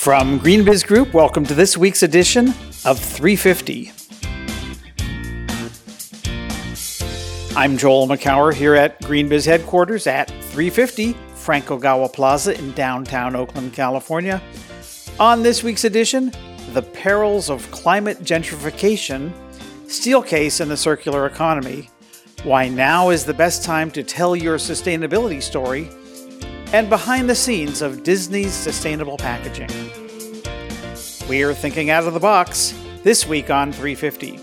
From GreenBiz Group, welcome to this week's edition of 350. I'm Joel Makower here at GreenBiz headquarters at 350 Frank Ogawa Plaza in downtown Oakland, California. On this week's edition, the perils of climate gentrification, Steelcase and the circular economy, why now is the best time to tell your sustainability story, and behind the scenes of Disney's sustainable packaging. We're thinking out of the box this week on 350.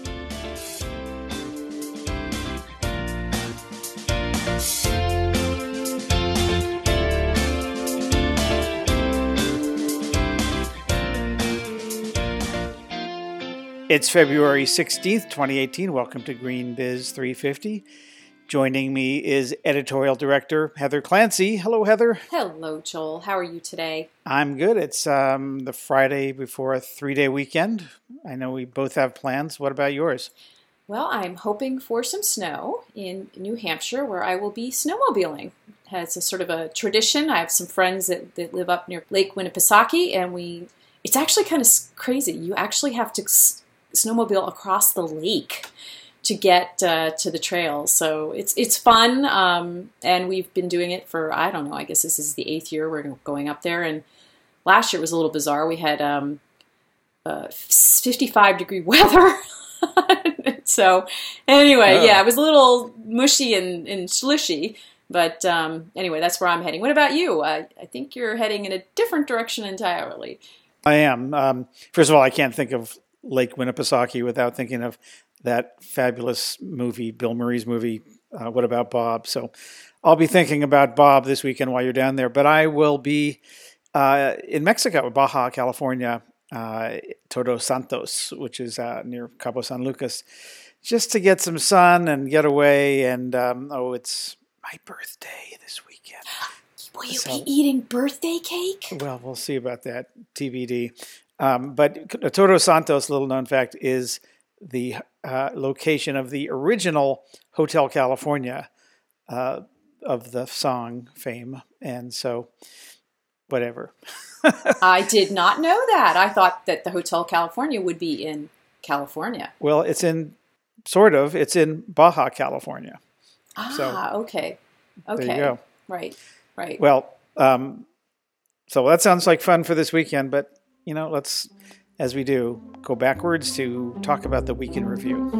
It's February 16th, 2018. Welcome to Green Biz 350. Joining me is editorial director Heather Clancy. Hello, Heather. Hello, Joel. How are you today? I'm good. It's um, the Friday before a three day weekend. I know we both have plans. What about yours? Well, I'm hoping for some snow in New Hampshire where I will be snowmobiling. It's a sort of a tradition. I have some friends that, that live up near Lake Winnipesaukee, and we it's actually kind of crazy. You actually have to snowmobile across the lake to get uh, to the trails. So it's it's fun, um, and we've been doing it for I don't know. I guess this is the eighth year we're going up there. And last year was a little bizarre. We had um, uh, 55 degree weather. so anyway, oh. yeah, it was a little mushy and, and slushy. But um, anyway, that's where I'm heading. What about you? I, I think you're heading in a different direction entirely. I am. Um, first of all, I can't think of Lake Winnipesaukee without thinking of that fabulous movie, Bill Murray's movie, uh, What About Bob? So I'll be thinking about Bob this weekend while you're down there. But I will be uh, in Mexico, Baja, California, uh, Todos Santos, which is uh, near Cabo San Lucas, just to get some sun and get away. And um, oh, it's my birthday this weekend. Will you so, be eating birthday cake? Well, we'll see about that. TBD. Um, but Todos Santos, little known fact, is the uh, location of the original Hotel California uh, of the song fame. And so, whatever. I did not know that. I thought that the Hotel California would be in California. Well, it's in, sort of, it's in Baja, California. Ah, so, okay. Okay. There you go. Right, right. Well, um, so that sounds like fun for this weekend, but you know, let's, as we do, go backwards to talk about the week in review.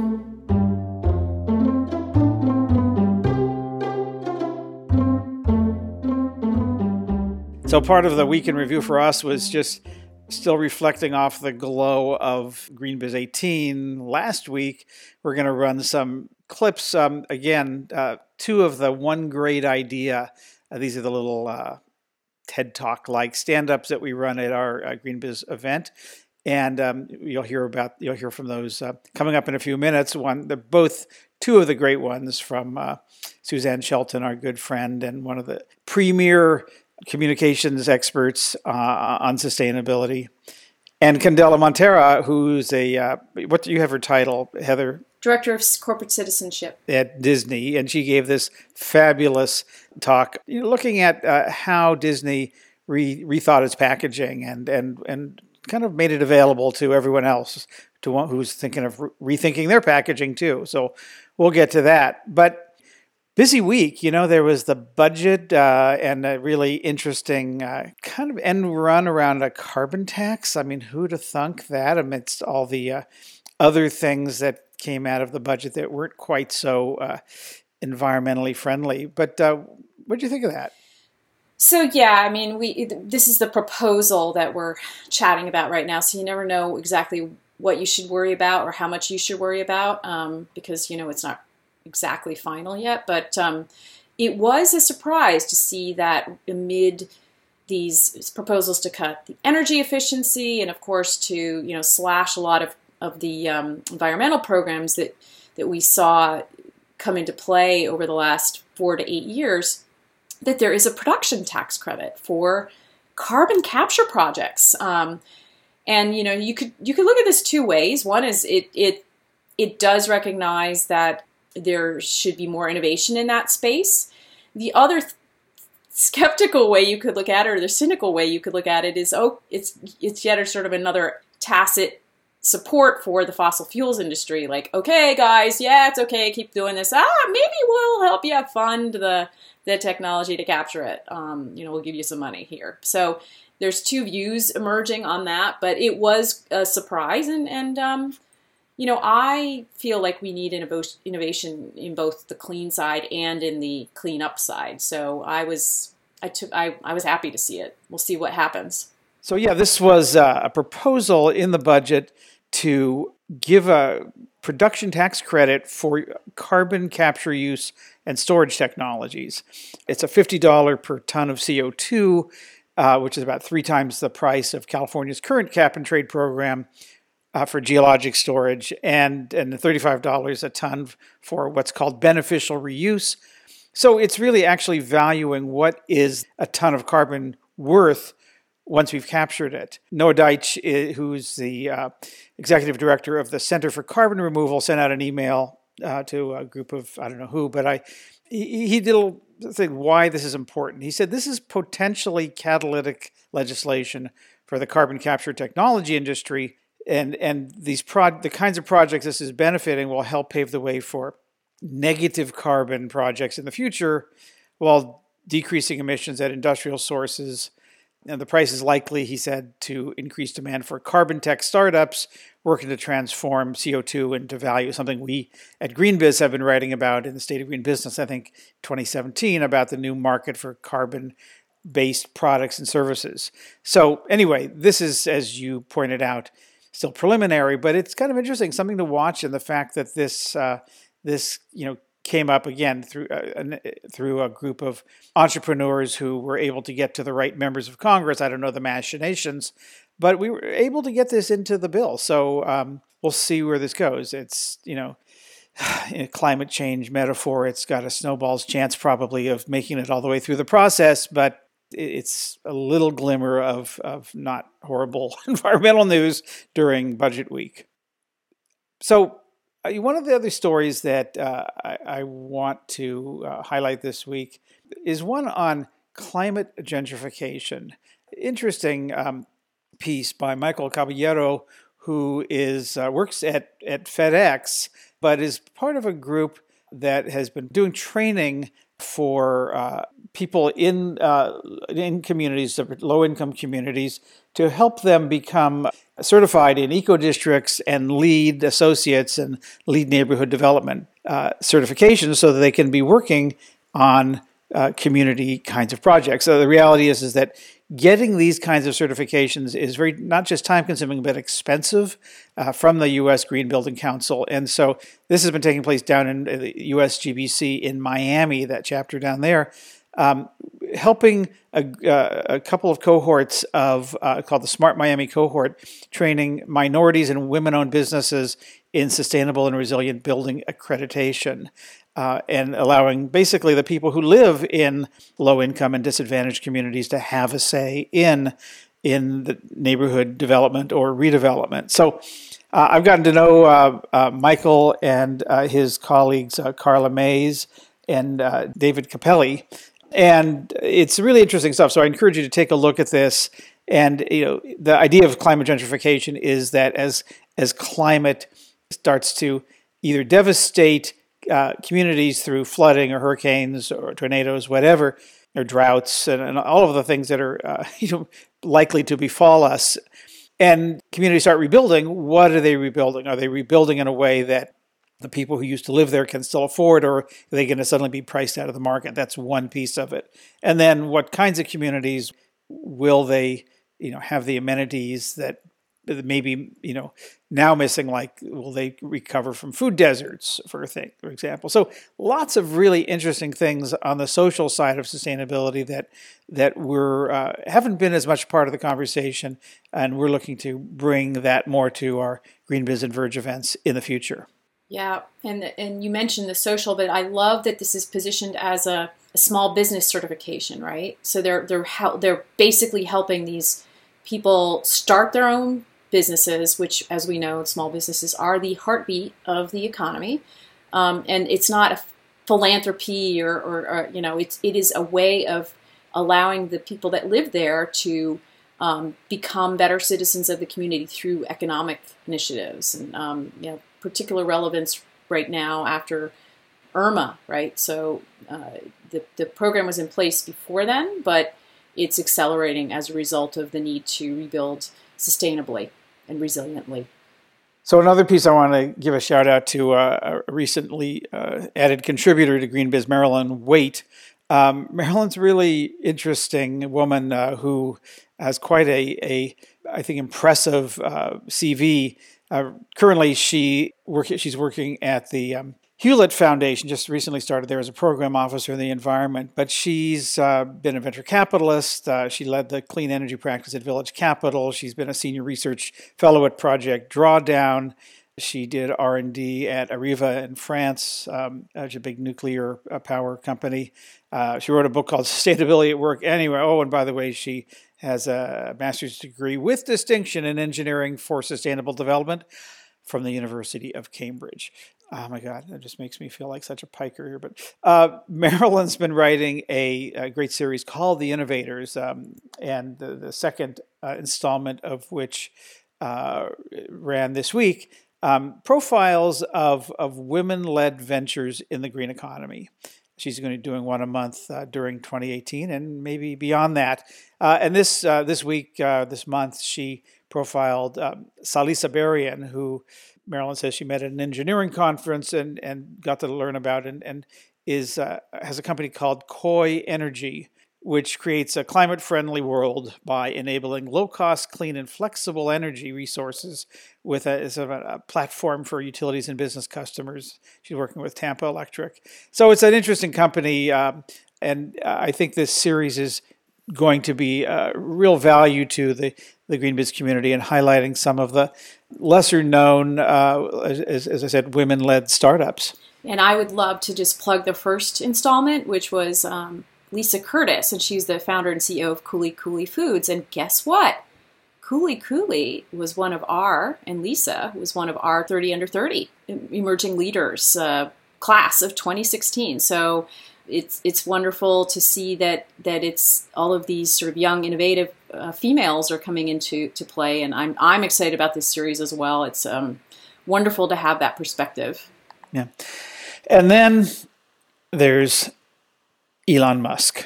So, part of the week in review for us was just still reflecting off the glow of GreenBiz 18 last week. We're going to run some clips. Um, again, uh, two of the one great idea. Uh, these are the little uh, TED Talk like stand ups that we run at our uh, GreenBiz event. And um, you'll hear about you'll hear from those uh, coming up in a few minutes. One, they're both two of the great ones from uh, Suzanne Shelton, our good friend, and one of the premier communications experts uh, on sustainability, and Candela Montero, who's a uh, what do you have her title, Heather? Director of Corporate Citizenship at Disney, and she gave this fabulous talk, you know, looking at uh, how Disney re- rethought its packaging and and and kind of made it available to everyone else to one who's thinking of re- rethinking their packaging too. So we'll get to that, but. Busy week, you know. There was the budget uh, and a really interesting uh, kind of end run around a carbon tax. I mean, who'd have thunk that amidst all the uh, other things that came out of the budget that weren't quite so uh, environmentally friendly. But uh, what do you think of that? So yeah, I mean, we this is the proposal that we're chatting about right now. So you never know exactly what you should worry about or how much you should worry about um, because you know it's not exactly final yet. But um, it was a surprise to see that amid these proposals to cut the energy efficiency and of course to you know slash a lot of of the um, environmental programs that that we saw come into play over the last four to eight years, that there is a production tax credit for carbon capture projects. Um, and you know, you could you could look at this two ways. One is it it it does recognize that there should be more innovation in that space. The other th- skeptical way you could look at it, or the cynical way you could look at it, is oh, it's it's yet a sort of another tacit support for the fossil fuels industry. Like, okay, guys, yeah, it's okay, keep doing this. Ah, maybe we'll help you fund the the technology to capture it. Um, you know, we'll give you some money here. So there's two views emerging on that, but it was a surprise, and and um, you know, I feel like we need innovation in both the clean side and in the clean up side. So I was I took I, I was happy to see it. We'll see what happens. So yeah, this was uh, a proposal in the budget to give a production tax credit for carbon capture use and storage technologies. It's a $50 per ton of CO2, uh, which is about three times the price of California's current cap and trade program uh, for geologic storage, and, and $35 a ton for what's called beneficial reuse. So it's really actually valuing what is a ton of carbon worth once we've captured it. Noah Deich, who's the uh, executive director of the Center for Carbon Removal, sent out an email uh, to a group of I don't know who, but I he, he did a thing why this is important. He said this is potentially catalytic legislation for the carbon capture technology industry, and and these prod the kinds of projects this is benefiting will help pave the way for negative carbon projects in the future, while decreasing emissions at industrial sources and the price is likely, he said, to increase demand for carbon tech startups working to transform CO2 into value, something we at GreenBiz have been writing about in the State of Green Business, I think 2017, about the new market for carbon based products and services. So, anyway, this is, as you pointed out, still preliminary, but it's kind of interesting, something to watch, and the fact that this. Uh, this you know came up again through uh, through a group of entrepreneurs who were able to get to the right members of Congress. I don't know the machinations, but we were able to get this into the bill. So um, we'll see where this goes. It's you know. A climate change metaphor, it's got a snowball's chance probably of making it all the way through the process, but it's a little glimmer of, of not horrible environmental news during budget week. So, uh, one of the other stories that uh, I, I, want to uh, highlight this week is one on climate gentrification. Interesting um, piece by Michael Caballero, who is uh, works at, at FedEx, but is part of a group that has been doing training for uh, people in uh, in communities, low income communities, to help them become certified in eco districts and LEED associates and LEED neighborhood development uh, certifications, so that they can be working on uh, community kinds of projects. So the reality is is that getting these kinds of certifications is very not just time consuming but expensive uh, from the U.S. Green Building Council, and so this has been taking place down in the U.S. GBC in Miami, that chapter down there. Um, helping a, uh, a, couple of cohorts of uh, called the Smart Miami cohort, training minorities and women-owned businesses in sustainable and resilient building accreditation uh, and allowing basically the people who live in low income and disadvantaged communities to have a say in in the neighborhood development or redevelopment. So uh, I've gotten to know uh, uh Michael and his colleagues Carla Mays and David Capelli, and it's really interesting stuff. So I encourage you to take a look at this. And you know, the idea of climate gentrification is that as as climate starts to either devastate uh, communities through flooding or hurricanes or tornadoes, whatever, or droughts, and, and all of the things that are uh, you know likely to befall us. And communities start rebuilding. What are they rebuilding? Are they rebuilding in a way that the people who used to live there can still afford, or are they going to suddenly be priced out of the market? That's one piece of it. And then, what kinds of communities will they, you know, have the amenities that maybe you know now missing like will they recover from food deserts for a thing for example so lots of really interesting things on the social side of sustainability that that we're uh, haven't been as much part of the conversation and we're looking to bring that more to our green biz and verge events in the future yeah and and you mentioned the social but i love that this is positioned as a, a small business certification right so they're they're they're basically helping these people start their own businesses, which, as we know, small businesses are the heartbeat of the economy. Um, and it's not a philanthropy or, or, or, you know, it's, it is a way of allowing the people that live there to um, become better citizens of the community through economic initiatives and um, you know particular relevance right now after Irma, right? So uh, the the program was in place before then, but it's accelerating as a result of the need to rebuild sustainably and resiliently. So another piece I want to give a shout out to uh, a recently uh, added contributor to GreenBiz, Marilyn Waite. Um, Marilyn's really interesting woman uh, who has quite a, a I think, impressive uh, CV. Uh, currently, she work, she's working at the um, Hewlett Foundation just recently started there as a program officer in the environment, but she's uh, been a venture capitalist. Uh, she led the clean energy practice at Village Capital. She's been a senior research fellow at Project Drawdown. She did R&D at Areva in France, um, which is a big nuclear uh, power company. Uh, she wrote a book called Sustainability at Work Anywhere. Oh, and by the way, she has a master's degree with distinction in engineering for sustainable development from the University of Cambridge. Oh my God, that just makes me feel like such a piker here. But uh, Marilyn's been writing a, a, great series called The Innovators, um, and the, the second uh, installment of which uh, ran this week um, profiles of, of women led ventures in the green economy. She's going to be doing one a month uh, during 2018 and maybe beyond that. Uh, and this, uh, this week, this month, she profiled um, Salisa Berrien, who Marilyn says she met at an engineering conference and, and got to learn about and, and is uh, has a company called COI Energy, which creates a climate friendly world by enabling low cost, clean, and flexible energy resources with a, a, a, platform for utilities and business customers. She's working with Tampa Electric. So it's an interesting company. Um, and I think this series is going to be a real value to the, the GreenBiz community and highlighting some of the lesser known, uh, as, as, I said, women led startups. And I would love to just plug the first installment, which was um, Lisa Curtis, and she's the founder and CEO of Kuli Kuli Foods. And guess what? Kuli Kuli was one of our, and Lisa was one of our 30 under 30 emerging leaders uh, class of 2016. So it's it's wonderful to see that that it's all of these sort of young, innovative uh, females are coming into to play, and I'm I'm excited about this series as well. It's um, wonderful to have that perspective. Yeah, and then there's Elon Musk.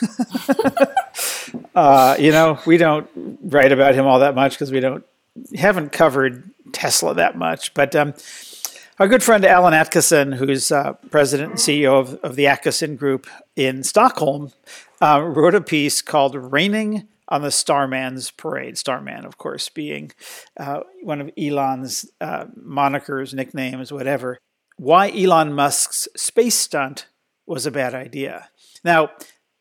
uh, you know, we don't write about him all that much because we don't haven't covered Tesla that much, but. Um, our good friend Alan Atkisson, who's uh, president and CEO of, of, the Atkisson Group in Stockholm, uh, wrote a piece called Raining on the Starman's Parade. Starman, of course, being uh, one of Elon's uh, monikers, nicknames, whatever. Why Elon Musk's space stunt was a bad idea. Now,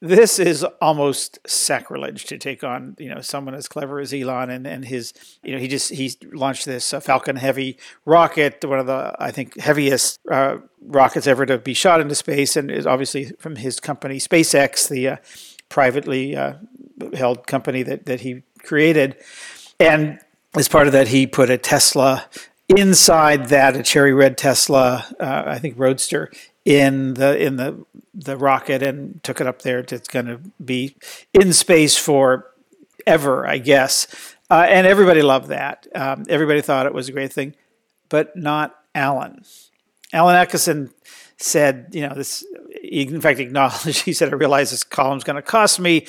this is almost sacrilege to take on you know someone as clever as Elon and, and his you know he just he launched this uh, Falcon Heavy rocket one of the I think heaviest uh, rockets ever to be shot into space and is obviously from his company SpaceX the uh, privately uh, held company that that he created. And as part of that he put a Tesla inside that a cherry red Tesla uh, I think Roadster in the in the the rocket and took it up there. It's going to be in space for ever, I guess. Uh, and everybody loved that. Um, everybody thought it was a great thing, but not Alan. Alan Atkisson said, you know, this. In fact acknowledged. He said, "I realize this column's going to cost me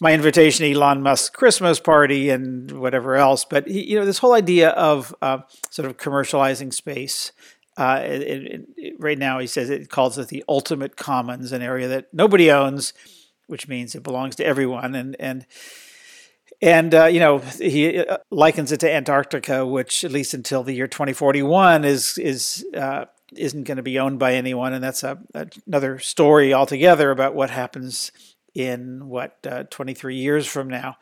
my invitation to Elon Musk's Christmas party and whatever else." But he, you know, this whole idea of uh, sort of commercializing space uh, it, it, right now, he says it calls it the ultimate commons, an area that nobody owns, which means it belongs to everyone. And and and uh, you know he uh, likens it to Antarctica, which at least until the year 2041 is is uh, isn't going to be owned by anyone, and that's a, another story altogether about what happens in what uh, 23 years from now.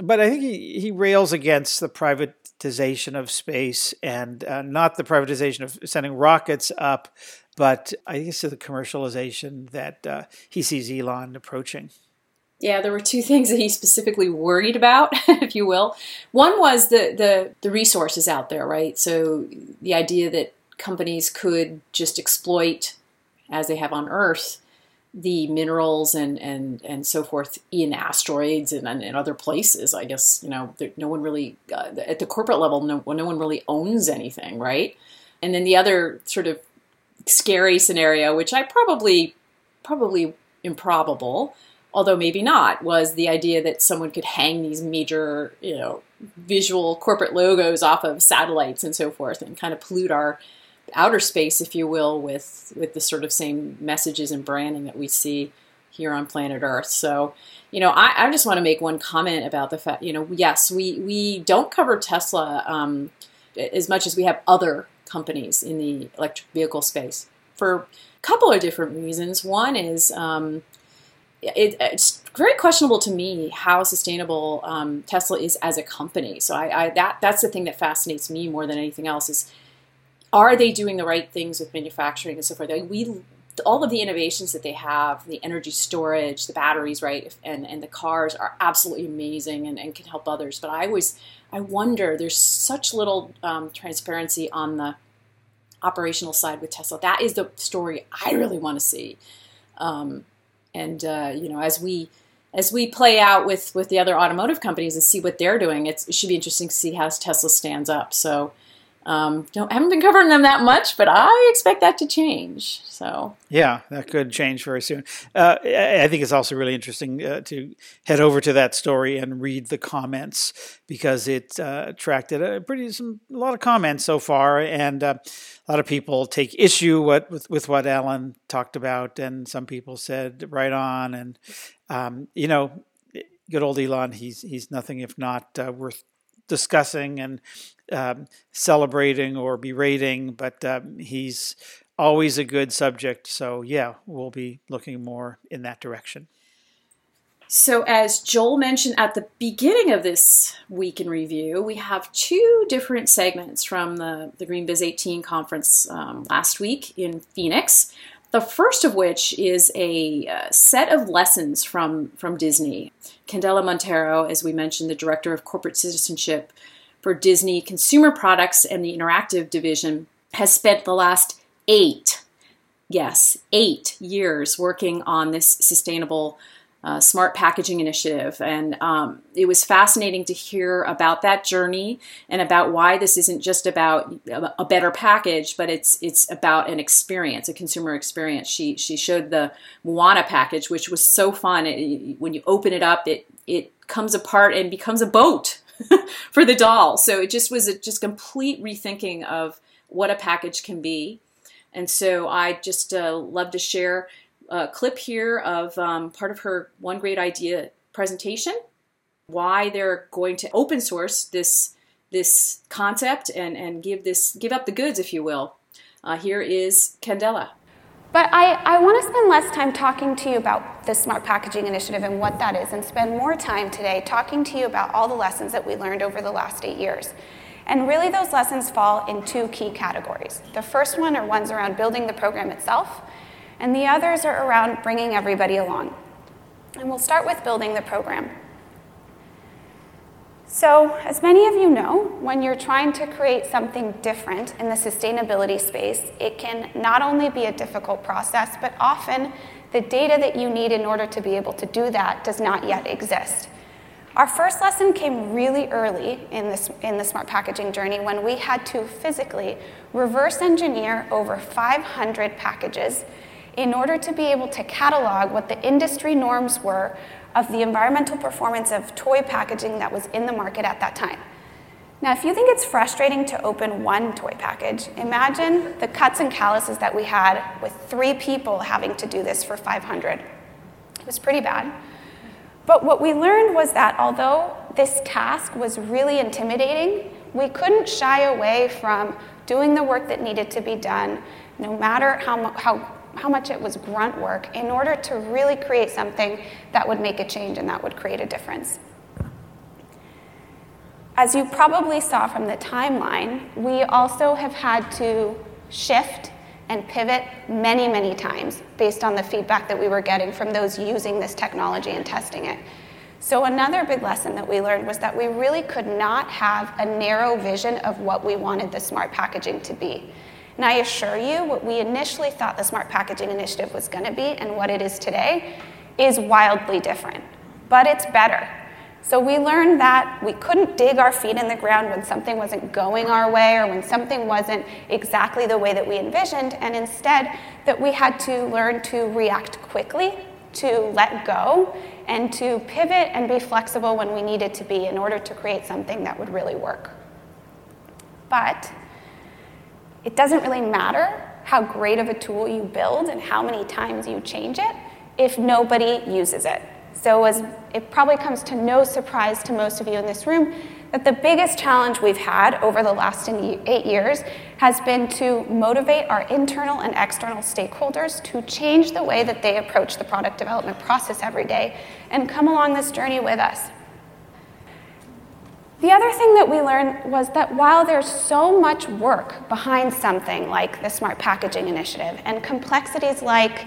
But I think he, he rails against the private privatization of space and uh, not the privatization of sending rockets up, but I guess the commercialization that uh, he sees Elon approaching. Yeah, there were two things that he specifically worried about, if you will. One was the, the, the resources out there, right? So the idea that companies could just exploit, as they have on Earth, the minerals and, and, and so forth in asteroids and, and, other places. I guess, you know, there, no one really, uh, at the corporate level, no, no one really owns anything, right? And then the other sort of scary scenario, which I probably, probably improbable, although maybe not, was the idea that someone could hang these major, you know, visual corporate logos off of satellites and so forth and kind of pollute our outer space, if you will, with with the sort of same messages and branding that we see here on planet Earth. So, you know, I, I just want to make one comment about the fact, you know, yes, we we don't cover Tesla um, as much as we have other companies in the electric vehicle space for a couple of different reasons. One is um, it, it's very questionable to me how sustainable um, Tesla is as a company. So I, I, that that's the thing that fascinates me more than anything else is are they doing the right things with manufacturing and so forth? Like we all of the innovations that they have, the energy storage, the batteries, right, and and the cars are absolutely amazing and, and can help others. But I always I wonder there's such little um, transparency on the operational side with Tesla. That is the story I really want to see. Um, and uh, you know, as we as we play out with with the other automotive companies and see what they're doing, it should be interesting to see how Tesla stands up. So um, don't haven't been covering them that much, but I expect that to change. So yeah, that could change very soon. Uh, I think it's also really interesting uh, to head over to that story and read the comments because it uh, attracted a pretty some a lot of comments so far, and uh, a lot of people take issue what, with with what Alan talked about, and some people said right on, and um, you know, good old Elon, he's he's nothing if not uh, worth discussing and um, celebrating or berating, but um, he's always a good subject. So, yeah, we'll be looking more in that direction. So, as Joel mentioned at the beginning of this week in review, we have two different segments from the, the Green Biz 18 conference um, last week in Phoenix. The first of which is a uh, set of lessons from, from Disney. Candela Montero, as we mentioned, the director of corporate citizenship for Disney Consumer Products and the Interactive Division, has spent the last eight, yes, eight years working on this sustainable uh, smart packaging initiative. And um, it was fascinating to hear about that journey and about why this isn't just about a better package, but it's it's about an experience, a consumer experience. She she showed the Moana package, which was so fun. It, when you open it up, it it comes apart and becomes a boat for the doll. So it just was a just complete rethinking of what a package can be. And so I just uh, love to share a clip here of um, part of her One Great Idea presentation, why they're going to open source this this concept and, and give this give up the goods, if you will. Uh, here is Candela. But I, I want to spend less time talking to you about the Smart Packaging Initiative and what that is, and spend more time today talking to you about all the lessons that we learned over the last eight years. And really, those lessons fall in two key categories. The first one are ones around building the program itself, and the others are around bringing everybody along. And we'll start with building the program. So, as many of you know, when you're trying to create something different in the sustainability space, it can not only be a difficult process, but often the data that you need in order to be able to do that does not yet exist. Our first lesson came really early in, this, in the smart packaging journey when we had to physically reverse engineer over 500 packages in order to be able to catalog what the industry norms were of the environmental performance of toy packaging that was in the market at that time. Now, if you think it's frustrating to open one toy package, imagine the cuts and calluses that we had with three people having to do this for 500. It was pretty bad. But what we learned was that although this task was really intimidating, we couldn't shy away from doing the work that needed to be done, no matter how, how how much it was grunt work in order to really create something that would make a change and that would create a difference. As you probably saw from the timeline, we also have had to shift and pivot many, many times based on the feedback that we were getting from those using this technology and testing it. So, another big lesson that we learned was that we really could not have a narrow vision of what we wanted the smart packaging to be. And I assure you, what we initially thought the Smart Packaging Initiative was going to be and what it is today is wildly different. But it's better. So we learned that we couldn't dig our feet in the ground when something wasn't going our way or when something wasn't exactly the way that we envisioned, and instead that we had to learn to react quickly, to let go, and to pivot and be flexible when we needed to be in order to create something that would really work. But it doesn't really matter how great of a tool you build and how many times you change it if nobody uses it. So as it probably comes to no surprise to most of you in this room that the biggest challenge we've had over the last eight years has been to motivate our internal and external stakeholders to change the way that they approach the product development process every day and come along this journey with us. The other thing that we learned was that while there's so much work behind something like the Smart Packaging Initiative and complexities like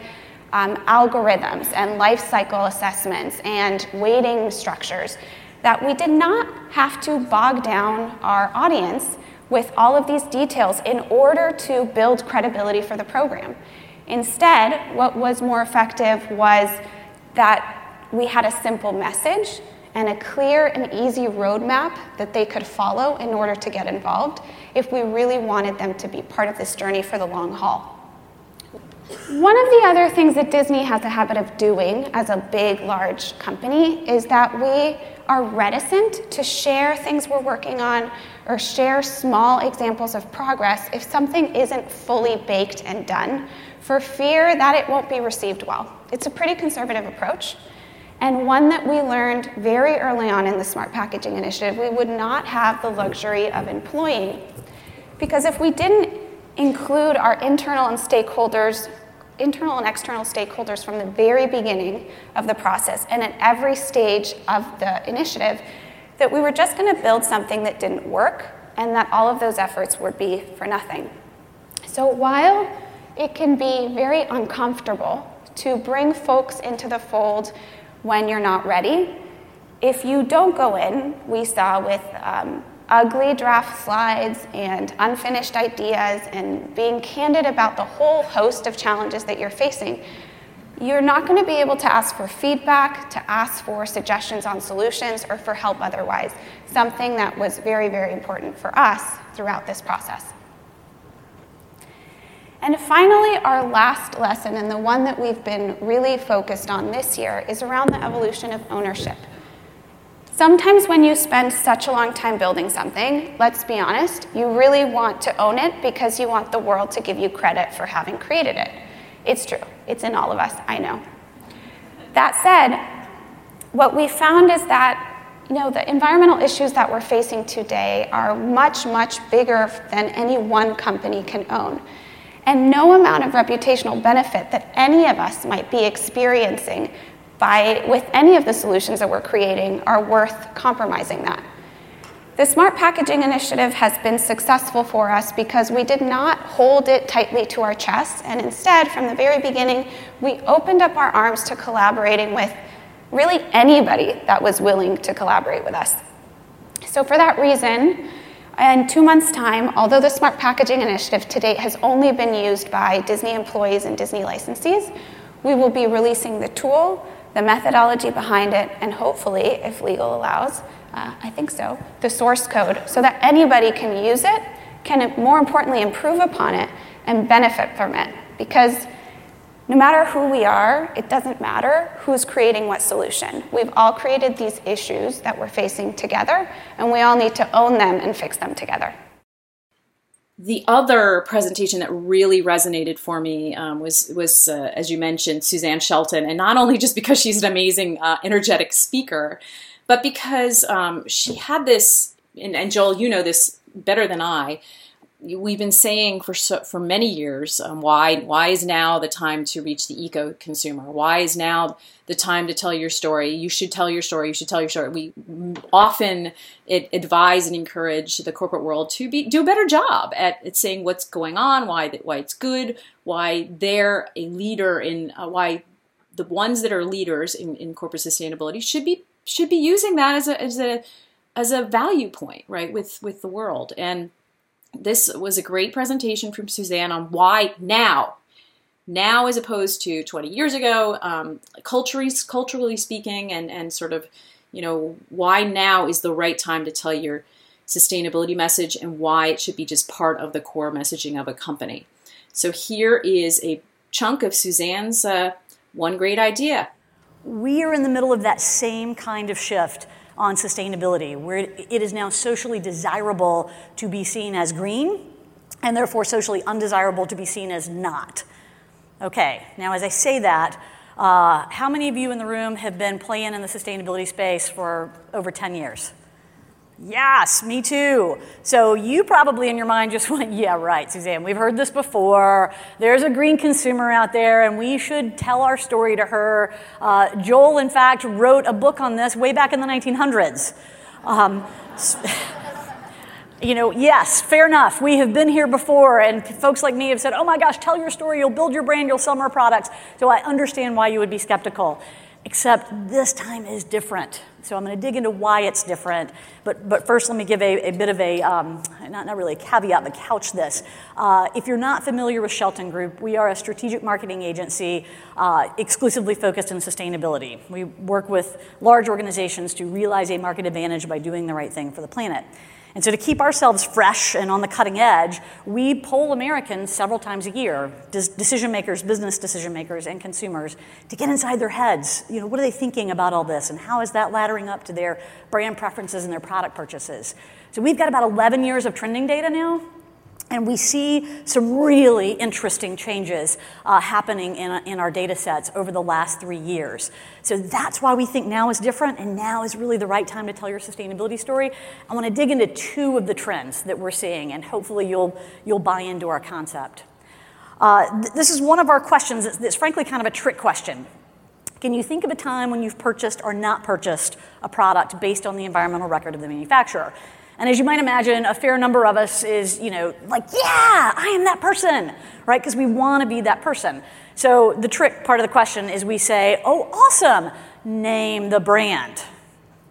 um, algorithms and life cycle assessments and weighting structures that we did not have to bog down our audience with all of these details in order to build credibility for the program. Instead, what was more effective was that we had a simple message and a clear and easy roadmap that they could follow in order to get involved if we really wanted them to be part of this journey for the long haul. One of the other things that Disney has a habit of doing as a big, large company is that we are reticent to share things we're working on or share small examples of progress if something isn't fully baked and done for fear that it won't be received well. It's a pretty conservative approach and one that we learned very early on in the Smart Packaging Initiative we would not have the luxury of employing. Because if we didn't include our internal and stakeholders, internal and external stakeholders from the very beginning of the process and at every stage of the initiative, that we were just going to build something that didn't work and that all of those efforts would be for nothing. So while it can be very uncomfortable to bring folks into the fold when you're not ready, if you don't go in, we saw with um, ugly draft slides and unfinished ideas and being candid about the whole host of challenges that you're facing, you're not going to be able to ask for feedback, to ask for suggestions on solutions, or for help otherwise. Something that was very, very important for us throughout this process. And finally, our last lesson, and the one that we've been really focused on this year, is around the evolution of ownership. Sometimes when you spend such a long time building something, let's be honest, you really want to own it because you want the world to give you credit for having created it. It's true, it's in all of us, I know. That said, what we found is that you know, the environmental issues that we're facing today are much, much bigger than any one company can own. And no amount of reputational benefit that any of us might be experiencing by, with any of the solutions that we're creating are worth compromising that. The Smart Packaging Initiative has been successful for us because we did not hold it tightly to our chests, and instead, from the very beginning, we opened up our arms to collaborating with really anybody that was willing to collaborate with us. So, for that reason, in two months' time, although the Smart Packaging Initiative to date has only been used by Disney employees and Disney licensees, we will be releasing the tool the methodology behind it, and hopefully, if legal allows, uh, I think so, the source code so that anybody can use it, can more importantly improve upon it, and benefit from it. Because no matter who we are, it doesn't matter who's creating what solution. We've all created these issues that we're facing together, and we all need to own them and fix them together. The other presentation that really resonated for me um, was, was uh, as you mentioned, Suzanne Shelton, and not only just because she's an amazing, uh, energetic speaker, but because um, she had this, and, and Joel, you know this better than I we've been saying for so, for many years um, why why is now the time to reach the eco consumer? Why is now the time to tell your story? You should tell your story. You should tell your story. We often advise and encourage the corporate world to be do a better job at, at saying what's going on why why it's good why they're a leader in uh, why the ones that are leaders in, in corporate sustainability should be should be using that as a as a as a value point right with with the world. And This was a great presentation from Suzanne on why now, now as opposed to 20 years ago, um, culturally, culturally speaking, and, and sort of, you know, why now is the right time to tell your sustainability message and why it should be just part of the core messaging of a company. So here is a chunk of Suzanne's uh, one great idea. We are in the middle of that same kind of shift on sustainability, where it is now socially desirable to be seen as green and therefore socially undesirable to be seen as not. Okay, now as I say that, uh, how many of you in the room have been playing in the sustainability space for over 10 years? Yes, me too. So you probably in your mind just went, yeah, right, Suzanne, we've heard this before. There's a green consumer out there, and we should tell our story to her. Uh, Joel, in fact, wrote a book on this way back in the 1900s. Um, you know, yes, fair enough. We have been here before, and folks like me have said, oh my gosh, tell your story, you'll build your brand, you'll sell more products. So I understand why you would be skeptical except this time is different. So I'm going to dig into why it's different. But, but first, let me give a, a bit of a, um, not, not really a caveat, but couch this. Uh, if you're not familiar with Shelton Group, we are a strategic marketing agency uh, exclusively focused on sustainability. We work with large organizations to realize a market advantage by doing the right thing for the planet. And so, to keep ourselves fresh and on the cutting edge, we poll Americans several times a year, decision makers, business decision makers, and consumers, to get inside their heads. You know, what are they thinking about all this, and how is that laddering up to their brand preferences and their product purchases? So, we've got about 11 years of trending data now and we see some really interesting changes uh, happening in, in our data sets over the last three years. So that's why we think now is different, and now is really the right time to tell your sustainability story. I want to dig into two of the trends that we're seeing, and hopefully you'll, you'll buy into our concept. Uh, th- this is one of our questions that's, that's frankly kind of a trick question. Can you think of a time when you've purchased or not purchased a product based on the environmental record of the manufacturer? And as you might imagine, a fair number of us is, you know, like, yeah, I am that person, right? Because we want to be that person. So the trick part of the question is we say, oh, awesome, name the brand.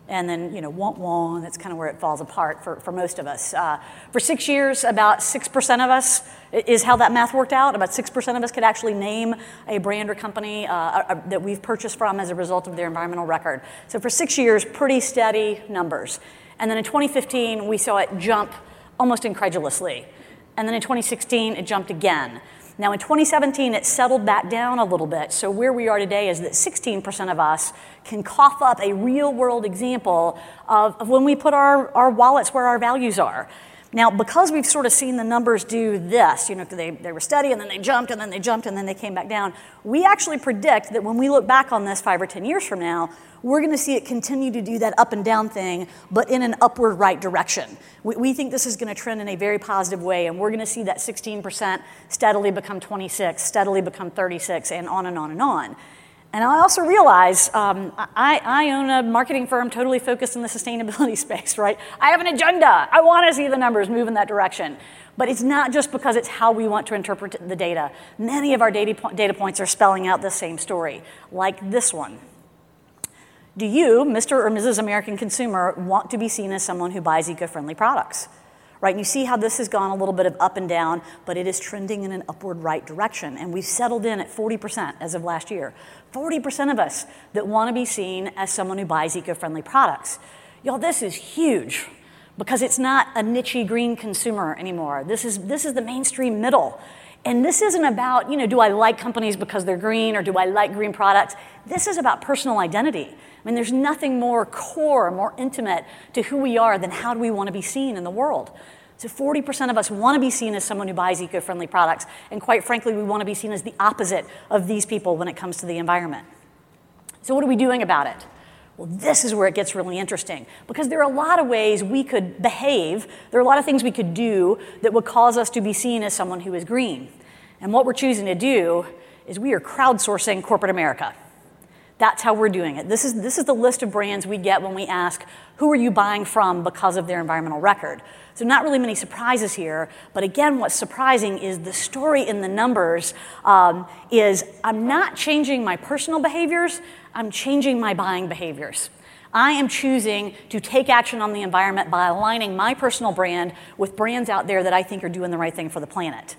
And then, you know, want one, that's kind of where it falls apart for, for most of us. Uh, for six years, about 6% of us is how that math worked out. About 6% of us could actually name a brand or company uh, uh, that we've purchased from as a result of their environmental record. So for six years, pretty steady numbers. And then in 2015, we saw it jump almost incredulously. And then in 2016, it jumped again. Now in 2017, it settled back down a little bit. So where we are today is that 16% of us can cough up a real world example of, of when we put our, our wallets where our values are. Now, because we've sort of seen the numbers do this, you know, they, they were steady and then they jumped and then they jumped and then they came back down, we actually predict that when we look back on this five or 10 years from now, we're going to see it continue to do that up and down thing, but in an upward right direction. We, we think this is going to trend in a very positive way, and we're going to see that 16% steadily become 26, steadily become 36, and on and on and on. And I also realize um, I, I, own a marketing firm totally focused in the sustainability space, right? I have an agenda. I want to see the numbers move in that direction. But it's not just because it's how we want to interpret the data. Many of our data, data points are spelling out the same story, like this one. Do you, Mr. or Mrs. American consumer, want to be seen as someone who buys eco friendly products? Right? And you see how this has gone a little bit of up and down, but it is trending in an upward right direction. And we've settled in at 40% as of last year. 40% of us that want to be seen as someone who buys eco friendly products. Y'all, this is huge because it's not a niche green consumer anymore. This is, this is the mainstream middle. And this isn't about, you know, do I like companies because they're green or do I like green products? This is about personal identity. I mean, there's nothing more core, more intimate to who we are than how do we want to be seen in the world. So 40% of us want to be seen as someone who buys eco-friendly products, and quite frankly, we want to be seen as the opposite of these people when it comes to the environment. So what are we doing about it? Well, this is where it gets really interesting because there are a lot of ways we could behave. There are a lot of things we could do that would cause us to be seen as someone who is green. And what we're choosing to do is we are crowdsourcing corporate America. That's how we're doing it. This is, this is the list of brands we get when we ask, who are you buying from because of their environmental record? So, not really many surprises here, but again, what's surprising is the story in the numbers um, is I'm not changing my personal behaviors, I'm changing my buying behaviors. I am choosing to take action on the environment by aligning my personal brand with brands out there that I think are doing the right thing for the planet.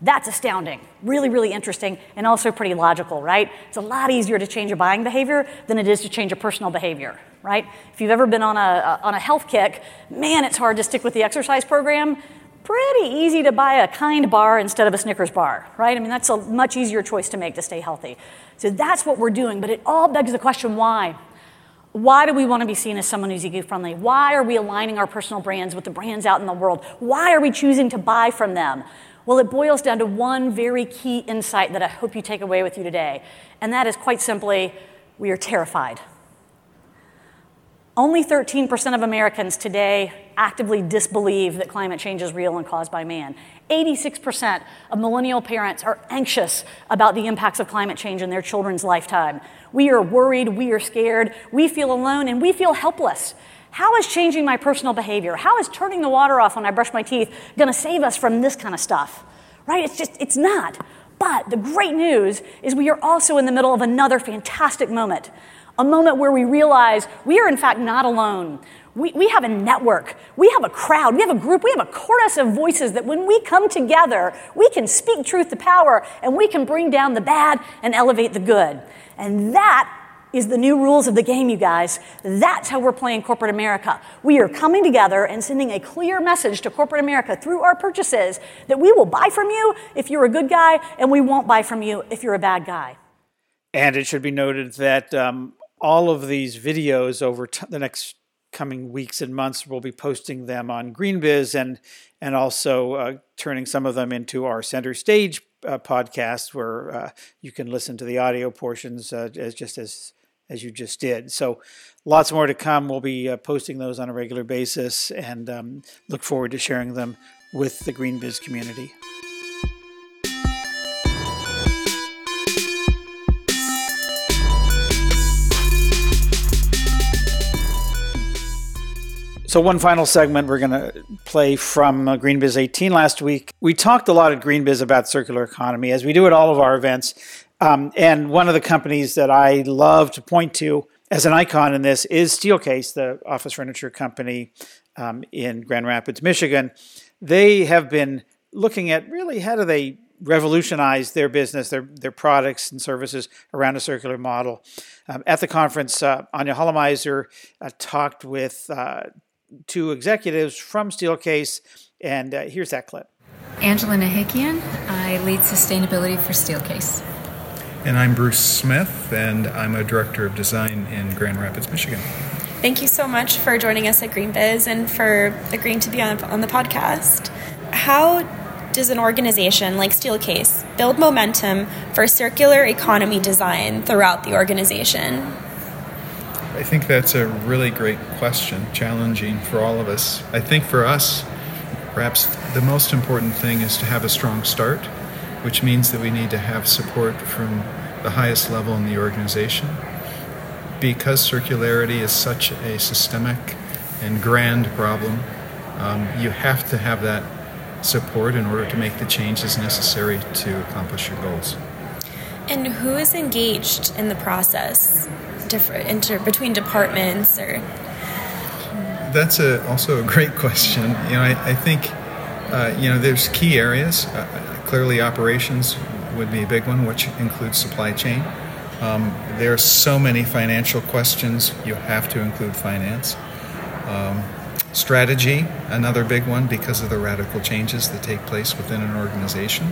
That's astounding, really, really interesting, and also pretty logical, right? It's a lot easier to change a buying behavior than it is to change a personal behavior, right? If you've ever been on a, on a health kick, man, it's hard to stick with the exercise program. Pretty easy to buy a kind bar instead of a Snickers bar, right? I mean, that's a much easier choice to make to stay healthy. So that's what we're doing, but it all begs the question why? Why do we want to be seen as someone who's eco friendly? Why are we aligning our personal brands with the brands out in the world? Why are we choosing to buy from them? Well, it boils down to one very key insight that I hope you take away with you today, and that is quite simply we are terrified. Only 13% of Americans today actively disbelieve that climate change is real and caused by man. 86% of millennial parents are anxious about the impacts of climate change in their children's lifetime. We are worried, we are scared, we feel alone, and we feel helpless. How is changing my personal behavior, how is turning the water off when I brush my teeth going to save us from this kind of stuff? Right? It's just, it's not. But the great news is we are also in the middle of another fantastic moment. A moment where we realize we are, in fact, not alone. We, we have a network, we have a crowd, we have a group, we have a chorus of voices that when we come together, we can speak truth to power and we can bring down the bad and elevate the good. And that is the new rules of the game, you guys. That's how we're playing corporate America. We are coming together and sending a clear message to corporate America through our purchases that we will buy from you if you're a good guy, and we won't buy from you if you're a bad guy. And it should be noted that um, all of these videos over t- the next coming weeks and months, we'll be posting them on GreenBiz and and also uh, turning some of them into our center stage uh, podcast, where uh, you can listen to the audio portions uh, as just as as you just did. So lots more to come. We'll be uh, posting those on a regular basis and um, look forward to sharing them with the GreenBiz community. So, one final segment we're going to play from uh, GreenBiz 18 last week. We talked a lot at GreenBiz about circular economy, as we do at all of our events. Um, and one of the companies that I love to point to as an icon in this is Steelcase, the office furniture company um, in Grand Rapids, Michigan. They have been looking at really how do they revolutionize their business, their their products and services around a circular model. Um, at the conference, uh, Anya Khalamayzer uh, talked with uh, two executives from Steelcase, and uh, here's that clip. Angela Nahikian, I lead sustainability for Steelcase. And I'm Bruce Smith, and I'm a director of design in Grand Rapids, Michigan. Thank you so much for joining us at GreenBiz and for agreeing to be on, on the podcast. How does an organization like Steelcase build momentum for circular economy design throughout the organization? I think that's a really great question, challenging for all of us. I think for us, perhaps the most important thing is to have a strong start, which means that we need to have support from the highest level in the organization. Because circularity is such a systemic and grand problem, um, you have to have that support in order to make the changes necessary to accomplish your goals. And who is engaged in the process? Different inter, between departments or? That's a, also a great question. You know, I, I think uh, you know there's key areas. Uh, clearly, operations would be a big one, which includes supply chain. Um, there are so many financial questions. You have to include finance. Um, strategy, another big one because of the radical changes that take place within an organization.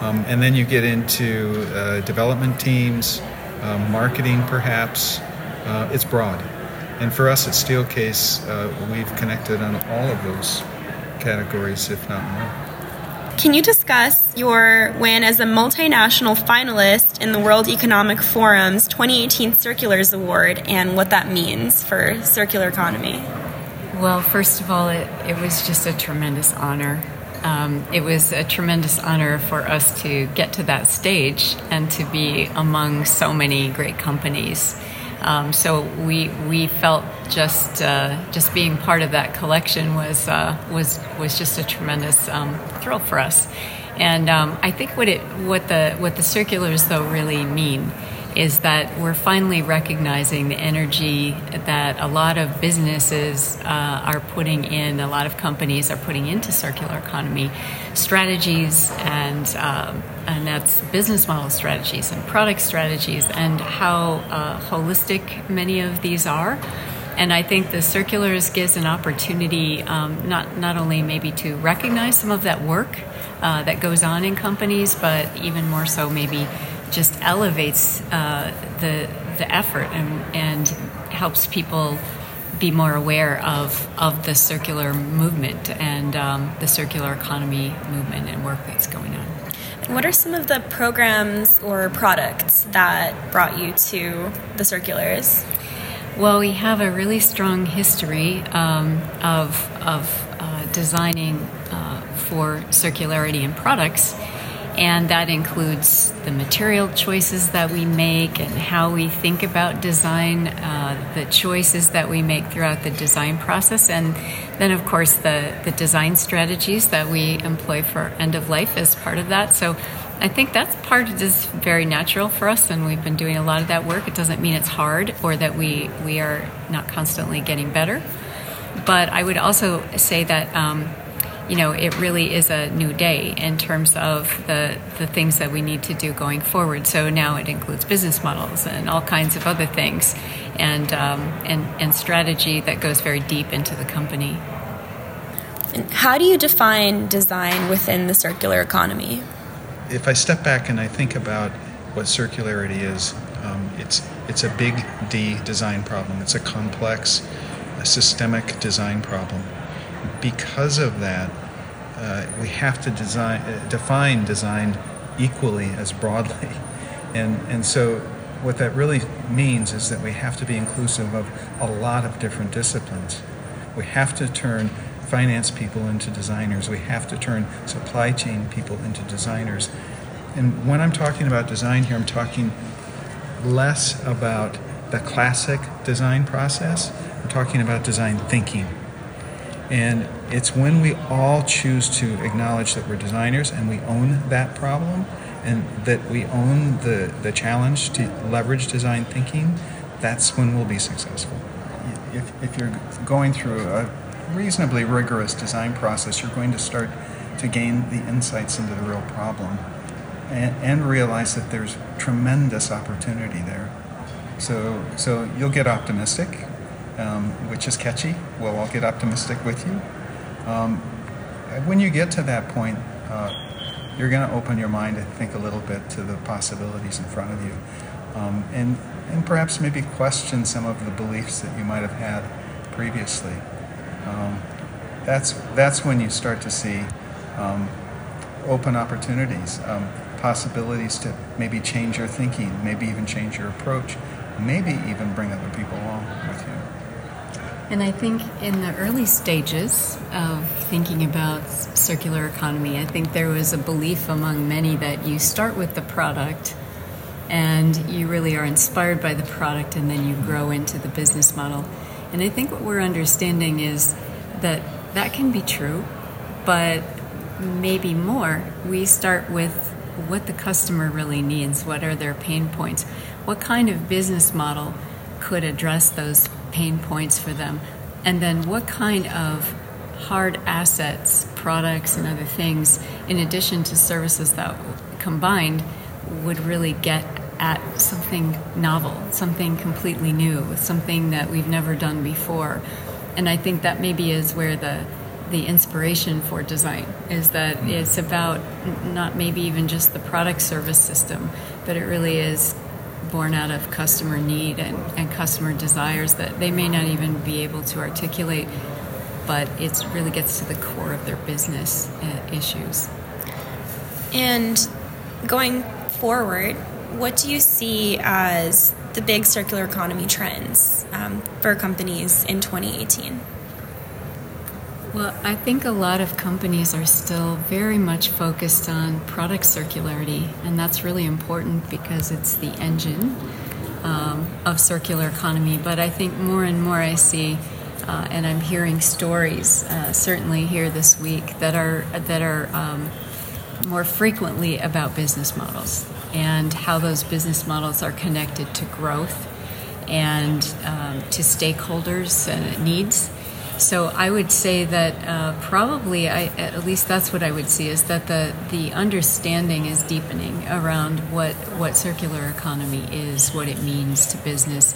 Um, and then you get into uh, development teams, uh, marketing perhaps. Uh, it's broad. And for us at Steelcase, uh, we've connected on all of those categories, if not more. Can you discuss your win as a multinational finalist in the World Economic Forum's 2018 Circulars Award and what that means for circular economy? Well, first of all, it, it was just a tremendous honor um, it was a tremendous honor for us to get to that stage and to be among so many great companies. Um, so we we felt just uh, just being part of that collection was uh, was was just a tremendous um, thrill for us. And um, I think what it what the what the circulars though really mean is that we're finally recognizing the energy that a lot of businesses uh, are putting in, a lot of companies are putting into circular economy strategies, and um, and that's business model strategies and product strategies, and how uh, holistic many of these are. And I think the circulars gives an opportunity um, not not only maybe to recognize some of that work uh, that goes on in companies, but even more so maybe just elevates uh, the the effort and, and helps people be more aware of of the circular movement and um, the circular economy movement and work that's going on. What are some of the programs or products that brought you to the circulars? Well, we have a really strong history um, of of uh, designing uh, for circularity in products and that includes the material choices that we make and how we think about design, uh, the choices that we make throughout the design process, and then, of course, the, the design strategies that we employ for end of life as part of that. So I think that's part of this very natural for us, and we've been doing a lot of that work. It doesn't mean it's hard or that we, we are not constantly getting better. But I would also say that um, you know, it really is a new day in terms of the, the things that we need to do going forward. So now it includes business models and all kinds of other things and, um, and, and strategy that goes very deep into the company. And how do you define design within the circular economy? If I step back and I think about what circularity is, um, it's, it's a big D design problem. It's a complex, a systemic design problem because of that, uh, we have to design, uh, define design equally as broadly. And, and so what that really means is that we have to be inclusive of a lot of different disciplines. We have to turn finance people into designers. We have to turn supply chain people into designers. And when I'm talking about design here, I'm talking less about the classic design process. I'm talking about design thinking. And it's when we all choose to acknowledge that we're designers and we own that problem and that we own the, the challenge to leverage design thinking, that's when we'll be successful. If, if you're going through a reasonably rigorous design process, you're going to start to gain the insights into the real problem and, and realize that there's tremendous opportunity there. So, so you'll get optimistic um, which is catchy. We'll all get optimistic with you. Um, when you get to that point, uh, you're going to open your mind and think a little bit to the possibilities in front of you. Um, and, and perhaps maybe question some of the beliefs that you might have had previously. Um, that's, that's when you start to see um, open opportunities, um, possibilities to maybe change your thinking, maybe even change your approach, maybe even bring other people along with you. And I think in the early stages of thinking about circular economy, I think there was a belief among many that you start with the product and you really are inspired by the product and then you grow into the business model. And I think what we're understanding is that that can be true, but maybe more, we start with what the customer really needs, what are their pain points, what kind of business model could address those pain points for them? And then what kind of hard assets, products, and other things, in addition to services that combined, would really get at something novel, something completely new, something that we've never done before. And I think that maybe is where the the inspiration for design is that hmm. it's about not maybe even just the product service system, but it really is born out of customer need and, and customer desires that they may not even be able to articulate, but it really gets to the core of their business uh, issues. And going forward, what do you see as the big circular economy trends um, for companies in 2018? Well, I think a lot of companies are still very much focused on product circularity, and that's really important because it's the engine um, of circular economy. But I think more and more I see, uh, and I'm hearing stories, uh, certainly here this week, that are that are um, more frequently about business models and how those business models are connected to growth and um, to stakeholders' uh, needs. So I would say that uh, probably, I, at least that's what I would see, is that the, the understanding is deepening around what, what circular economy is, what it means to business,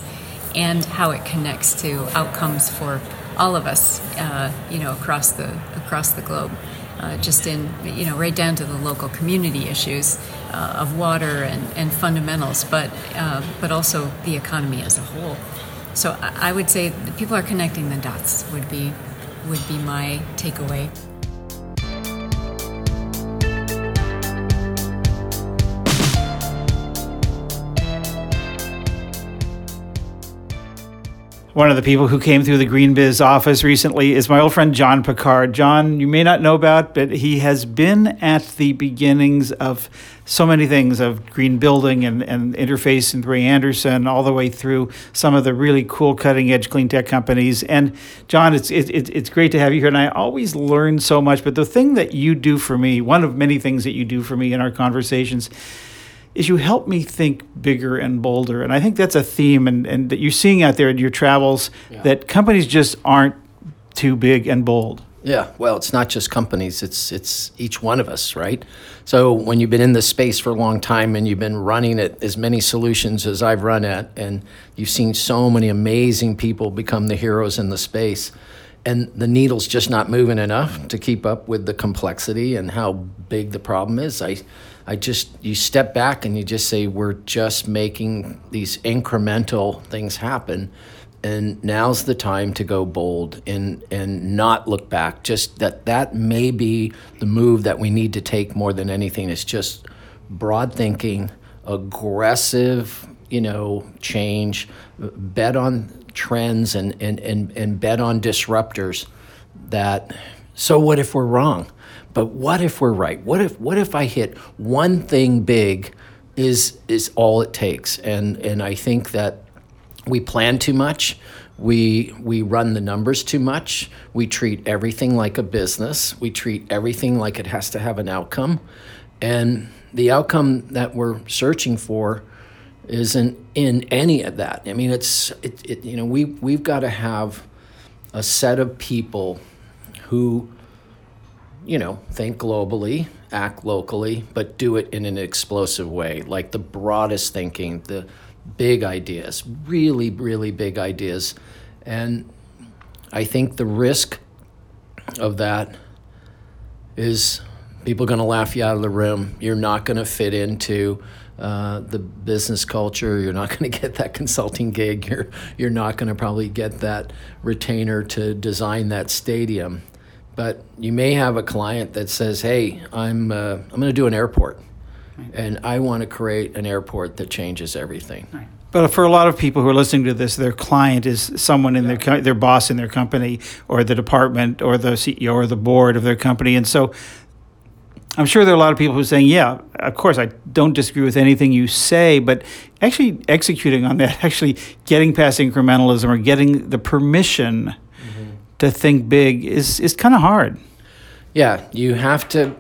and how it connects to outcomes for all of us, uh, you know, across the across the globe. Uh, just in, you know, right down to the local community issues uh, of water and, and fundamentals, but uh, but also the economy as a whole. So I would say people are connecting the dots would be would be my takeaway. One of the people who came through the GreenBiz office recently is my old friend John Picard. John, you may not know about, but he has been at the beginnings of so many things of green building and, and interface and Ray Anderson, all the way through some of the really cool cutting edge clean tech companies. And John, it's, it, it, it's great to have you here. And I always learn so much. But the thing that you do for me, one of many things that you do for me in our conversations, is you help me think bigger and bolder. And I think that's a theme and, and that you're seeing out there in your travels yeah. that companies just aren't too big and bold. Yeah, well, it's not just companies, it's it's each one of us, right? So when you've been in this space for a long time and you've been running at as many solutions as I've run at and you've seen so many amazing people become the heroes in the space and the needle's just not moving enough to keep up with the complexity and how big the problem is. I I just you step back and you just say we're just making these incremental things happen and now's the time to go bold and and not look back just that that may be the move that we need to take more than anything it's just broad thinking aggressive you know change bet on trends and and and, and bet on disruptors that so what if we're wrong but what if we're right? What if what if I hit one thing big is is all it takes? And and I think that we plan too much. We we run the numbers too much. We treat everything like a business. We treat everything like it has to have an outcome. And the outcome that we're searching for isn't in any of that. I mean, it's it, it you know we we've got to have a set of people who you know, think globally, act locally, but do it in an explosive way, like the broadest thinking, the big ideas, really, really big ideas. And I think the risk of that is people going to laugh you out of the room. You're not going to fit into uh, the business culture. You're not going to get that consulting gig. You're you're not going to probably get that retainer to design that stadium. But you may have a client that says, "Hey, I'm uh, I'm going to do an airport, right. and I want to create an airport that changes everything." Right. But for a lot of people who are listening to this, their client is someone in yeah. their their boss in their company, or the department, or the CEO, or the board of their company, and so I'm sure there are a lot of people who are saying, yeah, of course, I don't disagree with anything you say, but actually executing on that, actually getting past incrementalism or getting the permission mm-hmm. to think big is is kind of hard. Yeah, you have to.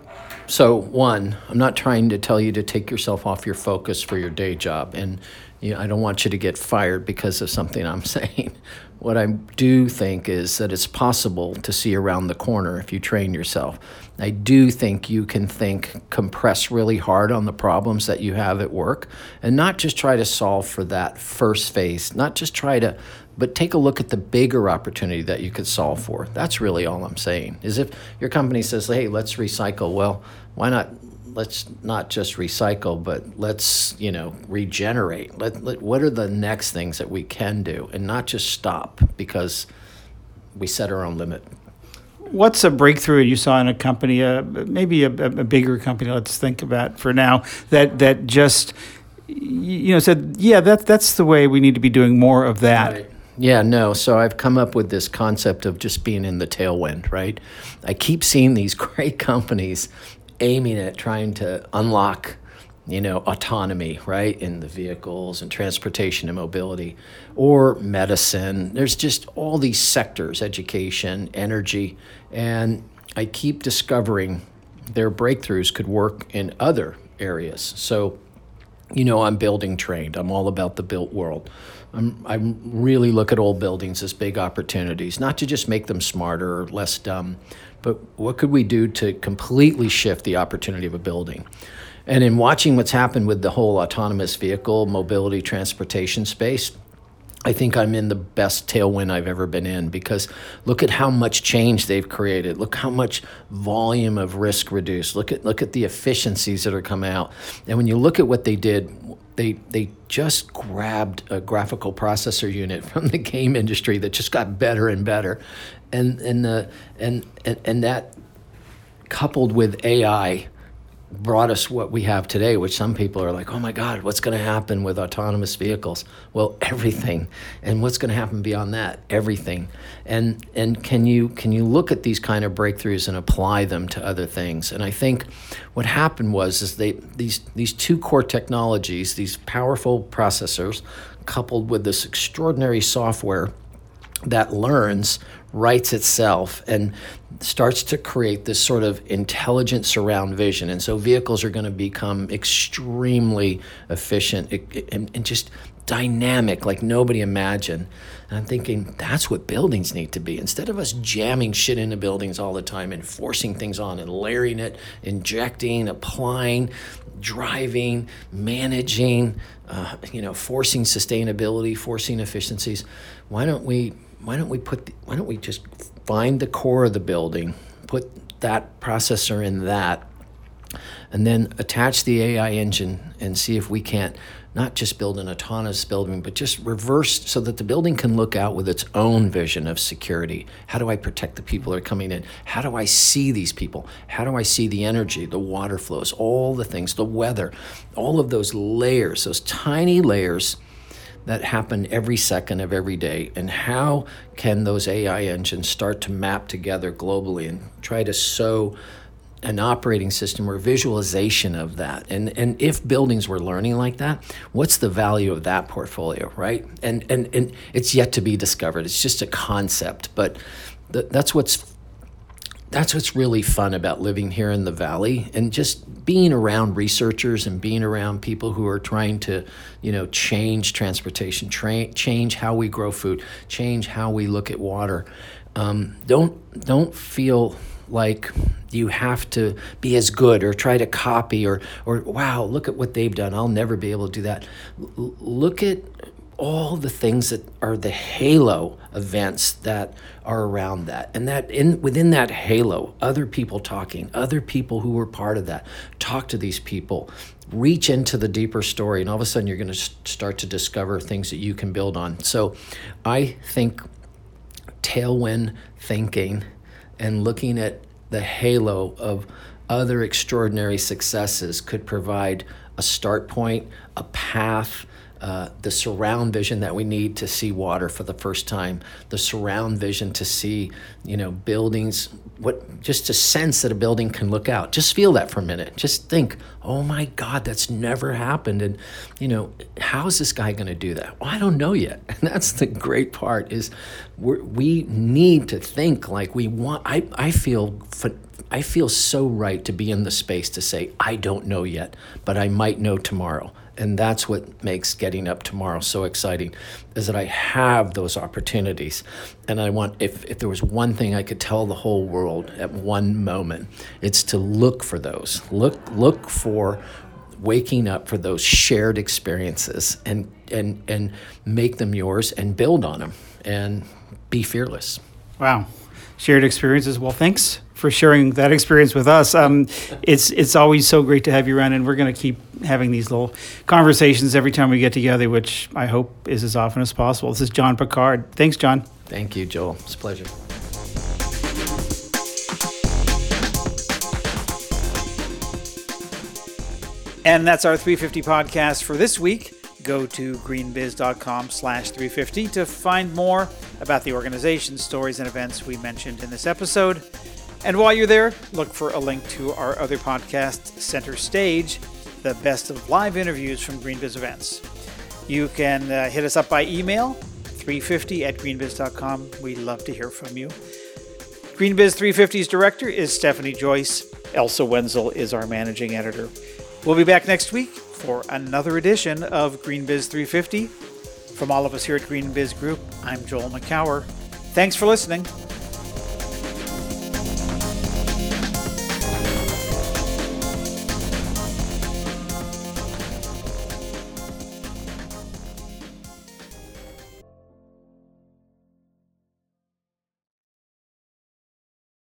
So one, I'm not trying to tell you to take yourself off your focus for your day job, and you know, I don't want you to get fired because of something I'm saying. What I do think is that it's possible to see around the corner if you train yourself. I do think you can think, compress really hard on the problems that you have at work, and not just try to solve for that first phase, not just try to but take a look at the bigger opportunity that you could solve for. That's really all I'm saying. Is if your company says, "Hey, let's recycle," well, why not? Let's not just recycle, but let's you know regenerate. Let, let what are the next things that we can do, and not just stop because we set our own limit. What's a breakthrough you saw in a company, uh, maybe a, a bigger company? Let's think about for now that that just you know said, yeah, that's that's the way we need to be doing more of that. Right. Yeah, no. So I've come up with this concept of just being in the tailwind, right? I keep seeing these great companies aiming at trying to unlock, you know, autonomy, right, in the vehicles and transportation and mobility or medicine. There's just all these sectors, education, energy, and I keep discovering their breakthroughs could work in other areas. So you know, I'm building trained. I'm all about the built world. I'm, I really look at old buildings as big opportunities, not to just make them smarter or less dumb, but what could we do to completely shift the opportunity of a building? And in watching what's happened with the whole autonomous vehicle, mobility, transportation space, I think I'm in the best tailwind I've ever been in because look at how much change they've created. Look how much volume of risk reduced. Look at look at the efficiencies that are coming out. And when you look at what they did, they they just grabbed a graphical processor unit from the game industry that just got better and better, and and the and and, and that coupled with AI brought us what we have today, which some people are like, oh my God, what's going to happen with autonomous vehicles? Well, everything. And what's going to happen beyond that? Everything. And and can you can you look at these kind of breakthroughs and apply them to other things? And I think what happened was is they these these two core technologies, these powerful processors, coupled with this extraordinary software that learns writes itself and starts to create this sort of intelligent surround vision. And so vehicles are going to become extremely efficient and, just dynamic like nobody imagined. And I'm thinking that's what buildings need to be. Instead of us jamming shit into buildings all the time and forcing things on and layering it, injecting, applying, driving, managing, uh, you know, forcing sustainability, forcing efficiencies. Why don't we why don't we put the, why don't we just find the core of the building, put that processor in that, and then attach the AI engine and see if we can't not just build an autonomous building, but just reverse so that the building can look out with its own vision of security. How do I protect the people that are coming in? How do I see these people? How do I see the energy, the water flows, all the things, the weather, all of those layers, those tiny layers that happen every second of every day? And how can those AI engines start to map together globally and try to sew an operating system or visualization of that? And and if buildings were learning like that what's the value of that portfolio right? And and and it's yet to be discovered. It's just a concept but th- that's what's that's what's really fun about living here in the valley and just being around researchers and being around people who are trying to you know change transportation tra- change how we grow food change how we look at water. Um, don't don't feel like you have to be as good or try to copy or or wow look at what they've done. I'll never be able to do that. L- look at all the things that are the halo events that are around that. And that in within that halo other people talking other people who were part of that talk to these people reach into the deeper story and all of a sudden you're going to start to discover things that you can build on. So i think tailwind thinking and looking at the halo of other extraordinary successes could provide a start point a path uh, the surround vision that we need to see water for the first time, the surround vision to see, you know, buildings, what just a sense that a building can look out. Just feel that for a minute. Just think, oh my God, that's never happened. And, you know, how is this guy going to do that? Well, I don't know yet. And that's the great part is we we need to think like we want. I, I feel I feel so right to be in the space to say, I don't know yet, but I might know tomorrow and that's what makes getting up tomorrow so exciting is that i have those opportunities. And i want if, if there was one thing i could tell the whole world at one moment it's to look for those. Look look for waking up for those shared experiences and and and make them yours and build on them and be fearless. Wow. Shared experiences. Well thanks for sharing that experience with us. Um, it's it's always so great to have you around, and we're going to keep having these little conversations every time we get together, which I hope is as often as possible. This is John Picard. Thanks, John. Thank you, Joel. It's a pleasure. And that's our 350 podcast for this week. Go to greenbiz.com slash 350 to find more about the organization, stories, and events we mentioned in this episode. And while you're there, look for a link to our other podcast, Center Stage, the best of live interviews from GreenBiz events. You can uh, hit us up by email, 350 at greenbiz.com. We'd love to hear from you. GreenBiz 350's director is Stephanie Joyce. Elsa Wenzel is our managing editor. We'll be back next week for another edition of GreenBiz 350. From all of us here at GreenBiz Group, I'm Joel Makower. Thanks for listening.